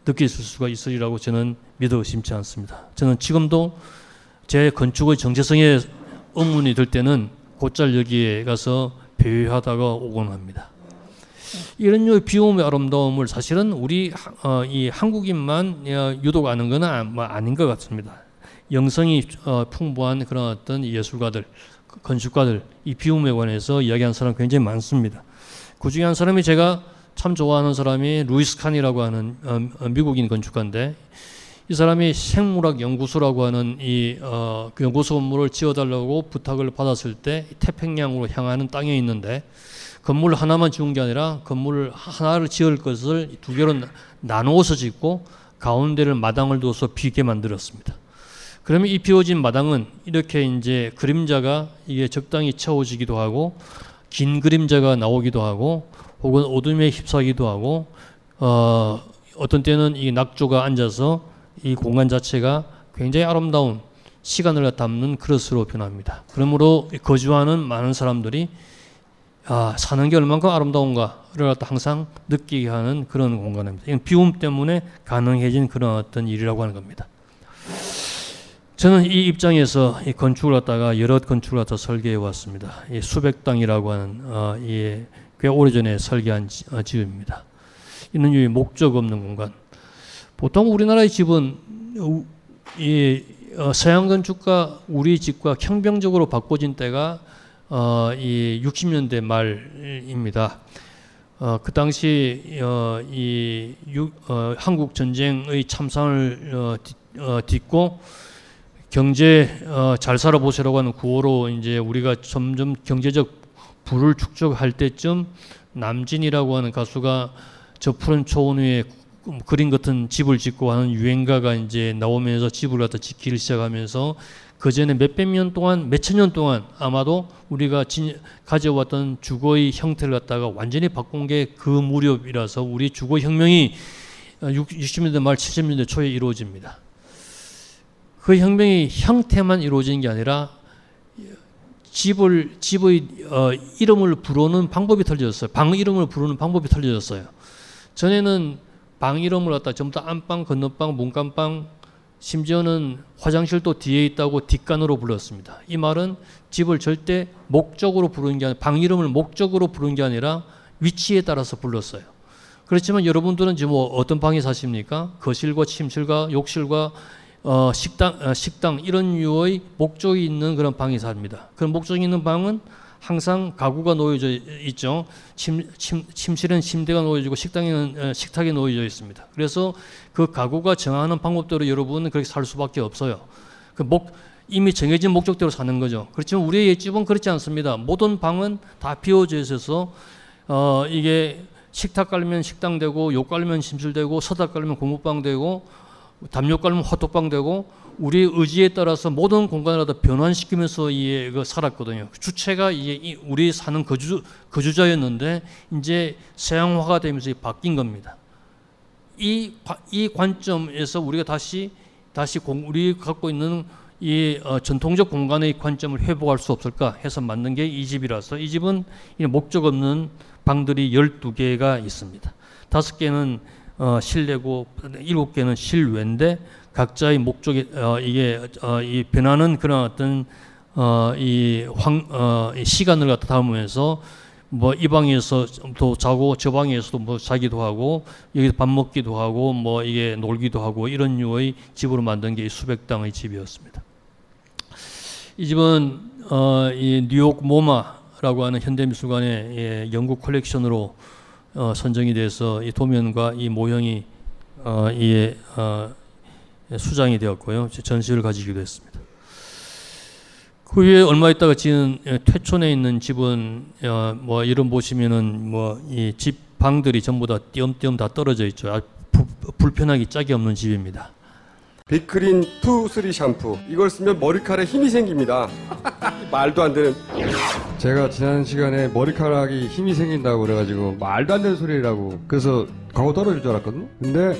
느낄 수가 있으리라고 저는 믿어 의심치 않습니다. 저는 지금도 제 건축의 정체성에 의문이 들 때는 곧잘 여기에 가서 배회하다가 오곤 합니다. 이런 류 비움의 아름다움을 사실은 우리 어, 이 한국인만 어, 유독 아는 건 아, 뭐 아닌 것 같습니다. 영성이 어, 풍부한 그런 어떤 예술가들, 건축가들 이 비움에 관해서 이야기하는 사람 굉장히 많습니다. 그 중에 한 사람이 제가 참 좋아하는 사람이 루이스 칸이라고 하는 어, 어, 미국인 건축가인데 이 사람이 생물학 연구소라고 하는 이 어, 그 연구소 건물을 지어달라고 부탁을 받았을 때 태평양으로 향하는 땅에 있는데 건물 하나만 지은 게 아니라 건물 하나를 지을 것을 두 개로 나누어서 짓고 가운데를 마당을 둬서 비게 만들었습니다. 그러면 이 비워진 마당은 이렇게 이제 그림자가 이게 적당히 채워지기도 하고 긴 그림자가 나오기도 하고 혹은 어둠에 휩싸기도 하고 어, 어떤 때는 이 낙조가 앉아서 이 공간 자체가 굉장히 아름다운 시간을 담는 그릇으로 변합니다. 그러므로 거주하는 많은 사람들이 아, 사는 게 얼만큼 아름다운가를 갖다 항상 느끼게 하는 그런 공간입니다. 이건 비움 때문에 가능해진 그런 어떤 일이라고 하는 겁니다. 저는 이 입장에서 이 건축을 갖다가 여러 건축을 갖다 설계해 왔습니다. 이 수백당이라고 하는 어, 이꽤 오래전에 설계한 지, 어, 집입니다. 이는 이 목적 없는 공간. 보통 우리나라의 집은 이 어, 서양 건축과 우리 집과 형병적으로 바꿔진 때가 어, 이 60년대 말입니다. 어, 그 당시 어, 이 유, 어, 한국 전쟁의 참상을 어, 어, 딛고 경제 어, 잘 살아보시라고 하는 구호로 이제 우리가 점점 경제적 부를 축적할 때쯤 남진이라고 하는 가수가 저 푸른 초원 위에 그림 같은 집을 짓고 하는 유행가가 이제 나오면서 집을 갖다 짓기를 시작하면서 그 전에 몇백 년 동안, 몇천 년 동안 아마도 우리가 진, 가져왔던 주거의 형태를 갖다가 완전히 바꾼 게 그 무렵이라서 우리 주거 혁명이 60년대 말 70년대 초에 이루어집니다. 그 혁명이 형태만 이루어지는 게 아니라 집을 집의 어, 이름을 부르는 방법이 틀려졌어요. 방 이름을 부르는 방법이 틀려졌어요. 전에는 방 이름을 갖다 전부 다 안방, 건너방, 문간방, 심지어는 화장실도 뒤에 있다고 뒷간으로 불렀습니다. 이 말은 집을 절대 목적으로 부르는 게 아니라 방 이름을 목적으로 부르는 게 아니라 위치에 따라서 불렀어요. 그렇지만 여러분들은 지금 뭐 어떤 방에 사십니까? 거실과 침실과 욕실과 어, 식당, 어, 식당 이런 류의 목적이 있는 그런 방에 삽니다. 그런 목적이 있는 방은 항상 가구가 놓여져 있죠. 침, 침, 침실은 침대가 놓여지고 식당에는 어, 식탁이 놓여져 있습니다. 그래서 그 가구가 정하는 방법대로 여러분은 그렇게 살 수밖에 없어요. 그 목, 이미 정해진 목적대로 사는 거죠. 그렇지만 우리의 집은 그렇지 않습니다. 모든 방은 다 비워져 있어서 어, 이게 식탁 깔면 식당 되고 욕 깔면 침실 되고 서답 깔면 공부방 되고 담요 깔면 화톡방 되고 우리 의지에 따라서 모든 공간을 다 변환시키면서 이게 그 살았거든요. 주체가 이게 우리 사는 거주 거주자였는데 이제 서양화가 되면서 바뀐 겁니다. 이, 이 관점에서 우리가 다시 다시 공, 우리 갖고 있는 이 어, 전통적 공간의 관점을 회복할 수 없을까 해서 만든 게 이 집이라서 이 집은 목적 없는 방들이 12개가 있습니다. 다섯 개는 어, 실내고 일곱 개는 실외인데 각자의 목적이 어, 이게 어, 이 변하는 그런 어떤 어, 이, 황, 어, 이 시간을 갖다 담으면서 뭐 이 방에서도 자고 저 방에서도 뭐 자기도 하고 여기서 밥 먹기도 하고 뭐 이게 놀기도 하고 이런 류의 집으로 만든 게 수백 당의 집이었습니다. 이 집은 어, 이 뉴욕 모마라고 하는 현대미술관의 예, 영국 컬렉션으로 어, 선정이 돼서 이 도면과 이 모형이 어, 이 어, 수장이 되었고요. 전시를 가지기도 했습니다. 그 위에 얼마 있다가 지은 예, 퇴촌에 있는 집은 어, 뭐 이런 보시면은 뭐 이 집 방들이 전부 다 띄엄띄엄 다 떨어져 있죠. 아, 부, 불편하기 짝이 없는 집입니다. 빅그린 투 쓰리 샴푸 이걸 쓰면 머리카락에 힘이 생깁니다. (laughs) 말도 안 되는. 제가 지난 시간에 머리카락이 힘이 생긴다고 그래가지고 말도 안 되는 소리라고 그래서 광고 떨어질 줄 알았거든요. 근데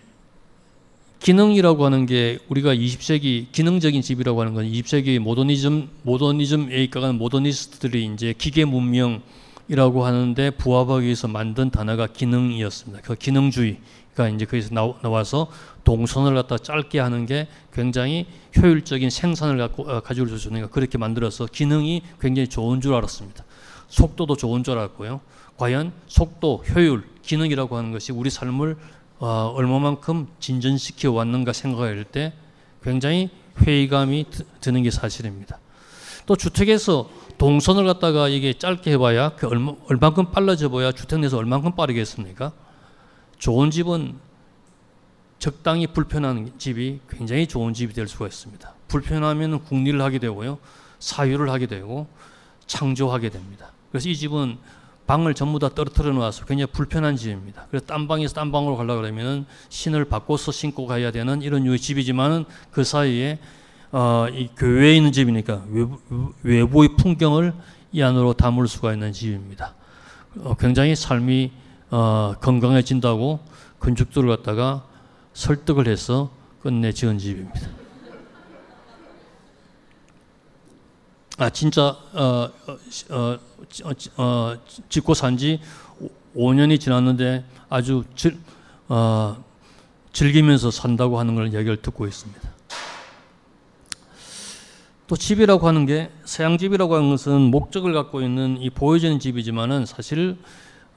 기능이라고 하는 게 우리가 20세기 기능적인 집이라고 하는 건 20세기 모더니즘 모더니즘에 입각한 모더니스트들이 이제 기계 문명이라고 하는데 부합하기 위해서 만든 단어가 기능이었습니다. 그 기능주의가 이제 거기서 나와서 동선을 갖다 짧게 하는 게 굉장히 효율적인 생산을 갖고 어, 가지고 주니까 그렇게 만들어서 기능이 굉장히 좋은 줄 알았습니다. 속도도 좋은 줄 알았고요. 과연 속도, 효율, 기능이라고 하는 것이 우리 삶을 어, 얼마만큼 진전시켜 왔는가 생각할 때 굉장히 회의감이 드는 게 사실입니다. 또 주택에서 동선을 갖다가 이게 짧게 해봐야 그 얼마, 얼만큼 빨라져 보야 주택 내에서 얼만큼 빠르겠습니까? 좋은 집은 적당히 불편한 집이 굉장히 좋은 집이 될 수가 있습니다. 불편하면 국리를 하게 되고요. 사유를 하게 되고 창조하게 됩니다. 그래서 이 집은 방을 전부 다 떨어뜨려 놓아서 굉장히 불편한 집입니다. 그래서 딴 방에서 딴 방으로 가려고 그러면은 신을 바꿔서 신고 가야 되는 이런 유의 집이지만은 그 사이에 어, 이 교회에 있는 집이니까 외부, 외부의 풍경을 이 안으로 담을 수가 있는 집입니다. 어, 굉장히 삶이 어, 건강해진다고 건축들을 갖다가 설득을 해서 끝내 지은 집입니다. 아 진짜 어, 어, 어, 어 짓고 산 지 5년이 지났는데 아주 즐, 어, 즐기면서 산다고 하는 걸 얘기를 듣고 있습니다. 또 집이라고 하는 게 서양 집이라고 하는 것은 목적을 갖고 있는 이 보여지는 집이지만은 사실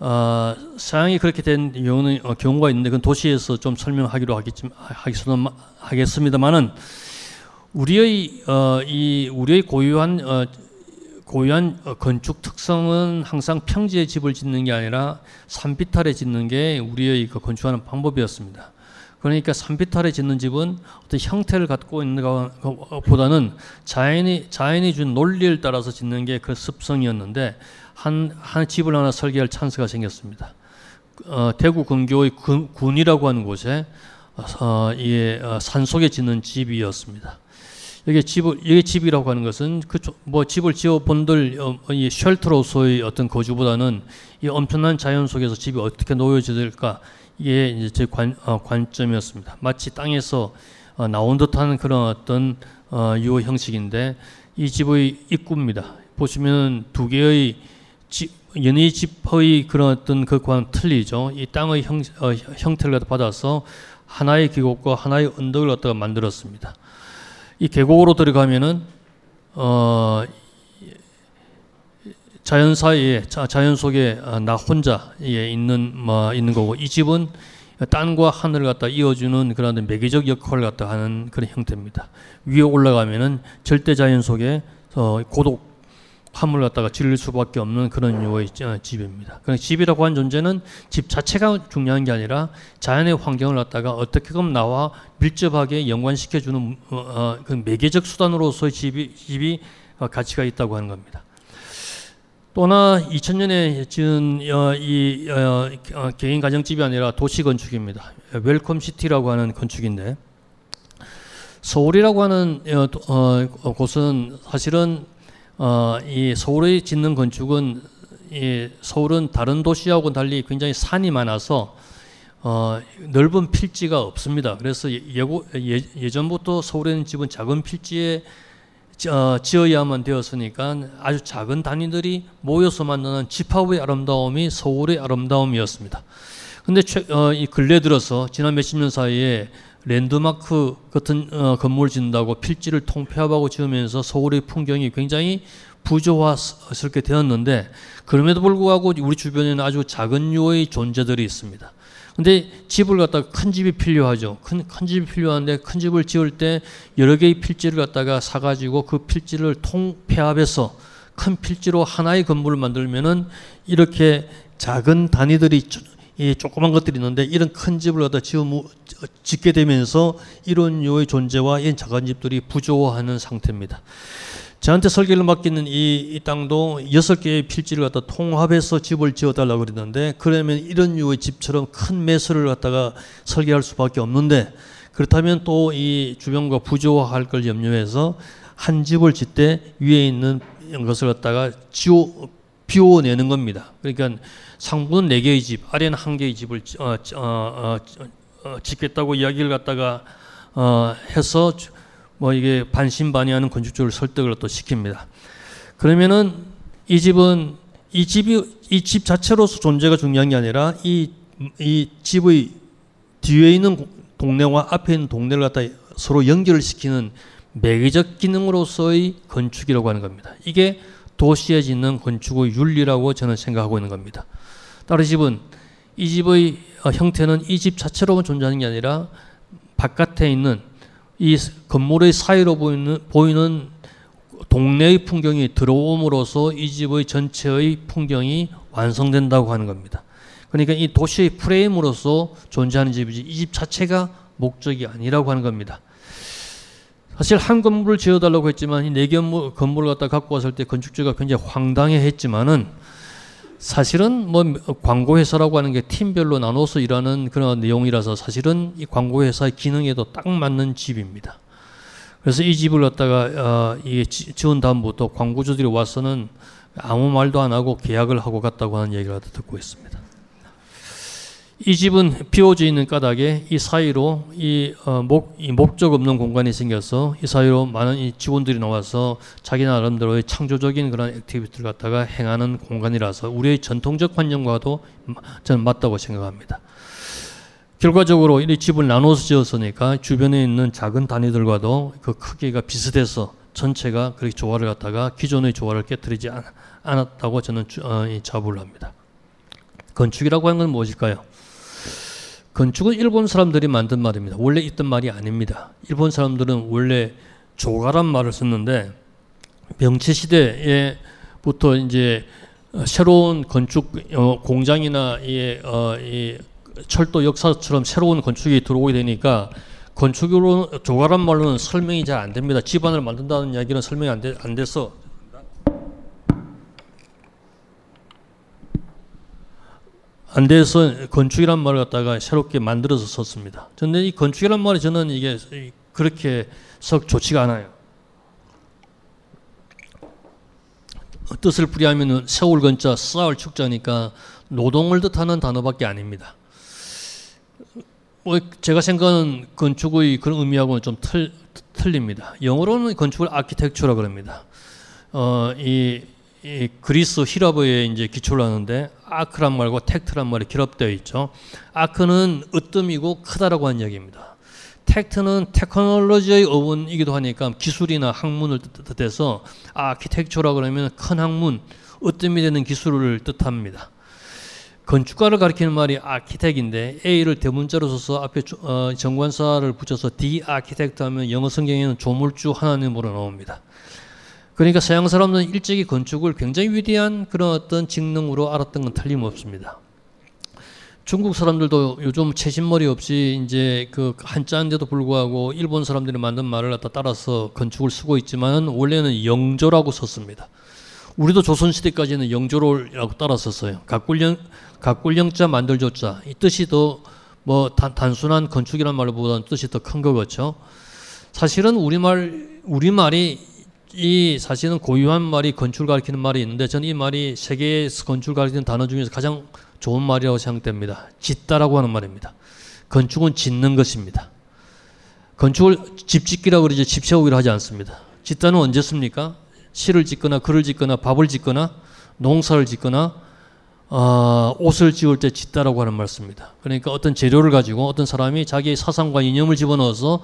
어, 서양이 그렇게 된 경우는, 어, 경우가 있는데 그건 도시에서 좀 설명하기로 하겠지만, 하겠습니다만은 우리의 어, 이 우리의 고유한 어, 고유한 어, 건축 특성은 항상 평지에 집을 짓는 게 아니라 산비탈에 짓는 게 우리의 그 건축하는 방법이었습니다. 그러니까 산비탈에 짓는 집은 어떤 형태를 갖고 있는 것보다는 자연이 자연이 준 논리를 따라서 짓는 게 그 습성이었는데 한, 한 집을 하나 설계할 찬스가 생겼습니다. 어, 대구 근교의 군, 군이라고 하는 곳에 어, 이 어, 산 속에 짓는 집이었습니다. 여기 집을 이게 집이라고 하는 것은 그 뭐 집을 지어 본들 어, 이 쉘터로서의 어떤 거주보다는 이 엄청난 자연 속에서 집이 어떻게 놓여질까 이게 이제 제 관, 어, 관점이었습니다. 마치 땅에서 어, 나온 듯한 그런 어떤 어, 유호 형식인데 이 집의 입구입니다. 보시면 두 개의 집, 연희 집의 그런 어떤 그과는 틀리죠. 이 땅의 형, 어, 형태를 받아서 하나의 계곡과 하나의 언덕을 갖다가 만들었습니다. 이 계곡으로 들어가면은 어 자연 사이에 자연 속에 아, 나 혼자 있는 뭐 있는 거고 이 집은 땅과 하늘을 갖다 이어주는 그런 매개적 역할을 갖다 하는 그런 형태입니다. 위에 올라가면은 절대 자연 속에 어, 고독함을 갖다가 즐길 수밖에 없는 그런 유의 어, 집입니다. 그러니까 집이라고 하는 존재는 집 자체가 중요한 게 아니라 자연의 환경을 갖다가 어떻게든 나와 밀접하게 연관시켜주는 어, 어, 그 매개적 수단으로서의 집이, 집이 어, 가치가 있다고 하는 겁니다. 또 하나 2000년에 지은 어, 이 어, 어, 개인 가정집이 아니라 도시 건축입니다. 웰컴 시티라고 하는 건축인데 서울이라고 하는 곳은 사실은 어, 이 서울에 짓는 건축은 이 서울은 다른 도시하고 달리 굉장히 산이 많아서 어, 넓은 필지가 없습니다. 그래서 예고, 예, 예전부터 서울에 있는 집은 작은 필지에 어, 지어야만 되었으니까 아주 작은 단위들이 모여서 만드는 집합의 아름다움이 서울의 아름다움이었습니다. 근데 최, 어, 이 근래 들어서 지난 몇십 년 사이에 랜드마크 같은 어, 건물 짓는다고 필지를 통폐합하고 지으면서 서울의 풍경이 굉장히 부조화스럽게 되었는데 그럼에도 불구하고 우리 주변에는 아주 작은 유의 존재들이 있습니다. 근데 집을 갖다가 큰 집이 필요하죠. 큰, 큰 집이 필요한데 큰 집을 지을 때 여러 개의 필지를 갖다가 사가지고 그 필지를 통폐합해서 큰 필지로 하나의 건물을 만들면은 이렇게 작은 단위들이 이 조그만 것들이 있는데 이런 큰 집을 갖다 지어 짓게 되면서 이런 류의 존재와 이 작은 집들이 부조화하는 상태입니다. 저한테 설계를 맡기는 이, 이 땅도 여섯 개의 필지를 갖다 통합해서 집을 지어달라고 그랬는데 그러면 이런 류의 집처럼 큰 매설을 갖다가 설계할 수밖에 없는데 그렇다면 또 이 주변과 부조화할 걸 염려해서 한 집을 짓 때 위에 있는 것을 갖다가 지워 비워내는 겁니다. 그러니까 상부는 네 개의 집, 아래는 한 개의 집을 어, 어, 어, 어, 짓겠다고 이야기를 갖다가 어, 해서 뭐 이게 반신반의하는 건축주를 설득을 또 시킵니다. 그러면은 이 집은 이 집이 이 집 자체로서 존재가 중요한 게 아니라 이 이 집의 뒤에 있는 동네와 앞에 있는 동네를 갖다 서로 연결을 시키는 매개적 기능으로서의 건축이라고 하는 겁니다. 이게 도시에 짓는 건축의 윤리라고 저는 생각하고 있는 겁니다. 다른 집은 이 집의 어, 형태는 이 집 자체로만 존재하는 게 아니라 바깥에 있는 이 건물의 사이로 보이는, 보이는 동네의 풍경이 들어옴으로써 이 집의 전체의 풍경이 완성된다고 하는 겁니다. 그러니까 이 도시의 프레임으로서 존재하는 집이지 이 집 자체가 목적이 아니라고 하는 겁니다. 사실 한 건물을 지어달라고 했지만 이 네 건물, 건물을 갖다 갖고 왔을 때 건축주가 굉장히 황당해 했지만은 사실은 뭐 광고 회사라고 하는 게 팀별로 나눠서 일하는 그런 내용이라서 사실은 이 광고 회사의 기능에도 딱 맞는 집입니다. 그래서 이 집을 갖다가 어, 지은 다음부터 광고주들이 와서는 아무 말도 안 하고 계약을 하고 갔다고 하는 얘기를 듣고 있습니다. 이 집은 비워져 있는 까닭에 이 사이로 이, 어, 목, 이 목적 없는 공간이 생겨서 이 사이로 많은 이 직원들이 나와서 자기 나름대로의 창조적인 그런 activity를 갖다가 행하는 공간이라서 우리의 전통적 관념과도 저는 맞다고 생각합니다. 결과적으로 이 집을 나눠서 지었으니까 주변에 있는 작은 단위들과도 그 크기가 비슷해서 전체가 그렇게 조화를 갖다가 기존의 조화를 깨뜨리지 않 았다고 저는 어, 자부를 합니다. 건축이라고 하는 건 무엇일까요? 건축은 일본 사람들이 만든 말입니다. 원래 있던 말이 아닙니다. 일본 사람들은 원래 조가란 말을 썼는데 명치 시대에부터 이제 새로운 건축 어, 공장이나 이, 어, 이 철도 역사처럼 새로운 건축이 들어오게 되니까 건축으로 조가란 말로는 설명이 잘 안 됩니다. 집안을 만든다는 이야기는 설명이 안 돼서 안 돼서 건축이란 말을 갖다가 새롭게 만들어서 썼습니다. 근데 이 건축이란 말이 저는 이게 그렇게 썩 좋지가 않아요. 뜻을 풀이하면 세울 건자 쌓을 축자니까 노동을 뜻하는 단어밖에 아닙니다. 뭐 제가 생각하는 건축의 그런 의미하고는 좀 틀, 틀립니다. 영어로는 건축을 아키텍처라 그럽니다. 어, 이, 이 그리스 희랍어에 이제 기초를 하는데 아크란 말과 tect란 말이 결합되어 있죠. 아크는 으뜸이고 크다라고 하는 이야기입니다. tect는 테크놀로지의 어원이기도 하니까 기술이나 학문을 뜻해서 아키텍처라 그러면 큰 학문, 으뜸이 되는 기술을 뜻합니다. 건축가를 가리키는 말이 아키텍인데 A를 대문자로 써서 앞에 어, 정관사를 붙여서 the architect 하면 영어 성경에는 조물주 하나님으로 나옵니다. 그러니까 서양 사람들은 일찍이 건축을 굉장히 위대한 그런 어떤 직능으로 알았던 건 틀림없습니다. 중국 사람들도 요즘 채신머리 없이 이제 그 한자인데도 불구하고 일본 사람들이 만든 말을 갖다 따라서 건축을 쓰고 있지만 원래는 영조라고 썼습니다. 우리도 조선시대까지는 영조라고 따라 썼어요. 각굴령, 각굴령자 만들조자. 이 뜻이 더 뭐 단순한 건축이라는 말보다는 뜻이 더 큰 거겠죠. 사실은 우리말, 우리말이 이 사실은 고유한 말이 건축을 가리키는 말이 있는데 저는 이 말이 세계에서 건축을 가리키는 단어 중에서 가장 좋은 말이라고 생각됩니다. 짓다라고 하는 말입니다. 건축은 짓는 것입니다. 건축을 집 짓기라고 그러지 집 세우기를 하지 않습니다. 짓다는 언제 씁니까? 시를 짓거나 글을 짓거나 밥을 짓거나 농사를 짓거나 어, 옷을 지을 때 짓다라고 하는 말씀입니다. 그러니까 어떤 재료를 가지고 어떤 사람이 자기의 사상과 이념을 집어넣어서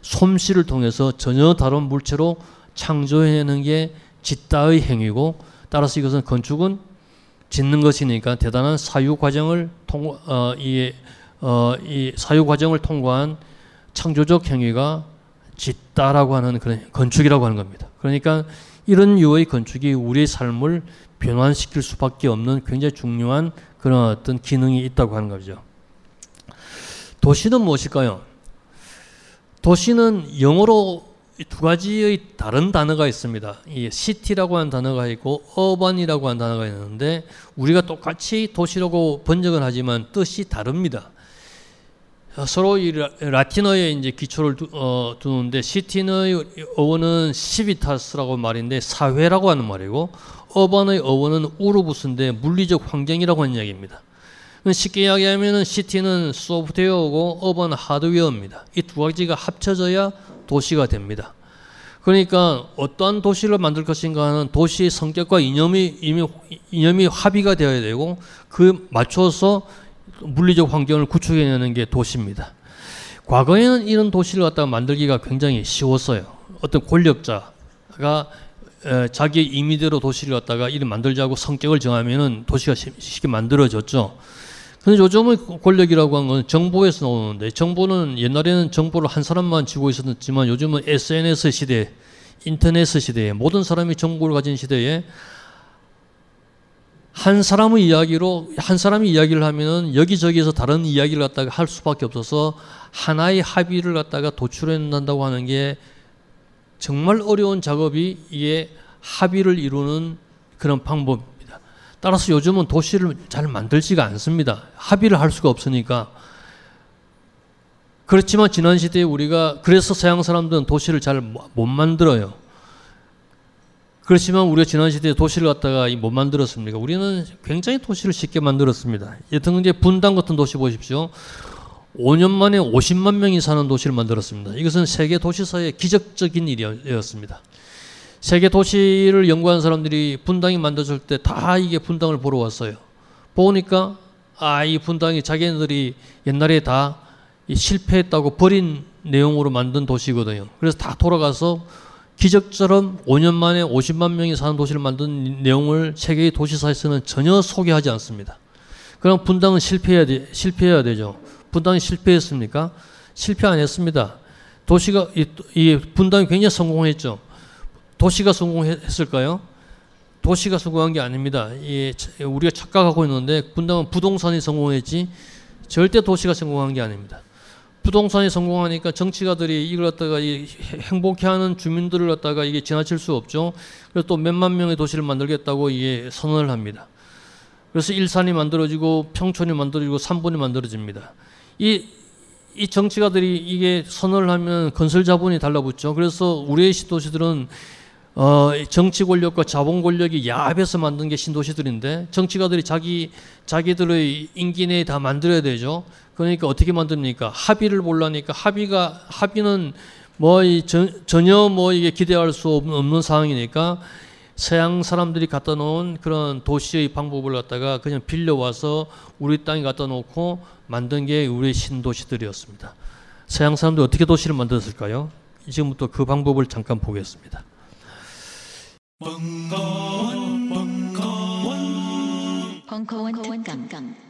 솜씨를 통해서 전혀 다른 물체로 창조해내는 게 짓다의 행위고 따라서 이것은 건축은 짓는 것이니까 대단한 사유 과정을 통, 어, 이, 어, 이 사유 과정을 통과한 창조적 행위가 짓다라고 하는 그런 건축이라고 하는 겁니다. 그러니까 이런 유의 건축이 우리의 삶을 변환시킬 수밖에 없는 굉장히 중요한 그런 어떤 기능이 있다고 하는 거죠. 도시는 무엇일까요? 도시는 영어로 두 가지의 다른 단어가 있습니다. 이 시티라고 하는 단어가 있고 어반이라고 하는 단어가 있는데 우리가 똑같이 도시라고 번역은 하지만 뜻이 다릅니다. 서로 이 라틴어에 이제 기초를 두, 어, 두는데 시티의 어원은 시비타스라고 말인데 사회라고 하는 말이고 어반의 어원은 우르부스인데 물리적 환경이라고 하는 이야기입니다. 쉽게 이야기하면 시티는 소프트웨어고 어반 하드웨어입니다. 이 두 가지가 합쳐져야 도시가 됩니다. 그러니까 어떠한 도시를 만들 것인가 하는 도시의 성격과 이념이 이미 이념이 합의가 되어야 되고 그 맞춰서 물리적 환경을 구축해내는 게 도시입니다. 과거에는 이런 도시를 갖다가 만들기가 굉장히 쉬웠어요. 어떤 권력자가 자기 임의대로 도시를 갖다가 이를 만들자고 성격을 정하면은 도시가 쉽게 만들어졌죠. 근데 요즘의 권력이라고 하는 건 정보에서 나오는데 정보는 옛날에는 정보를 한 사람만 쥐고 있었지만 요즘은 SNS 시대, 인터넷 시대에 모든 사람이 정보를 가진 시대에 한 사람의 이야기로 한 사람이 이야기를 하면은 여기저기에서 다른 이야기를 갖다가 할 수밖에 없어서 하나의 합의를 갖다가 도출해낸다고 하는 게 정말 어려운 작업이 이게 합의를 이루는 그런 방법 따라서 요즘은 도시를 잘 만들지가 않습니다. 합의를 할 수가 없으니까. 그렇지만 지난 시대에 우리가 그래서 서양 사람들은 도시를 잘 못 만들어요. 그렇지만 우리가 지난 시대에 도시를 갖다가 못 만들었습니까? 우리는 굉장히 도시를 쉽게 만들었습니다. 여튼 이제 분당 같은 도시 보십시오. 5년 만에 50만 명이 사는 도시를 만들었습니다. 이것은 세계 도시사의 기적적인 일이었습니다. 세계 도시를 연구한 사람들이 분당이 만들어질 때 다 이게 분당을 보러 왔어요. 보니까 아, 이 분당이 자기네들이 옛날에 다 실패했다고 버린 내용으로 만든 도시거든요. 그래서 다 돌아가서 기적처럼 5년 만에 50만 명이 사는 도시를 만든 내용을 세계의 도시사에서는 전혀 소개하지 않습니다. 그럼 분당은 실패해야, 돼, 실패해야 되죠. 분당이 실패했습니까? 실패 안 했습니다. 도시가 이, 이 분당이 굉장히 성공했죠. 도시가 성공했을까요? 도시가 성공한 게 아닙니다. 이, 우리가 착각하고 있는데 분당은 부동산이 성공했지 절대 도시가 성공한 게 아닙니다. 부동산이 성공하니까 정치가들이 이걸 갖다가 이 행복해하는 주민들을 갖다가 이게 지나칠 수 없죠. 그래서 또 몇만 명의 도시를 만들겠다고 이게 선언을 합니다. 그래서 일산이 만들어지고 평촌이 만들어지고 삼본이 만들어집니다. 이, 이 정치가들이 이게 선언을 하면 건설 자본이 달라붙죠. 그래서 우리의 시도시들은 어, 정치 권력과 자본 권력이 야합해서 만든 게 신도시들인데 정치가들이 자기 자기들의 임기 내에 다 만들어야 되죠. 그러니까 어떻게 만듭니까? 합의를 보려니까 합의가 합의는 뭐 전혀 뭐 이게 기대할 수 없는 상황이니까 서양 사람들이 갖다 놓은 그런 도시의 방법을 갖다가 그냥 빌려와서 우리 땅에 갖다 놓고 만든 게 우리 신도시들이었습니다. 서양 사람들이 어떻게 도시를 만들었을까요? 지금부터 그 방법을 잠깐 보겠습니다. 벙커원, 벙커원, 벙커원 특강.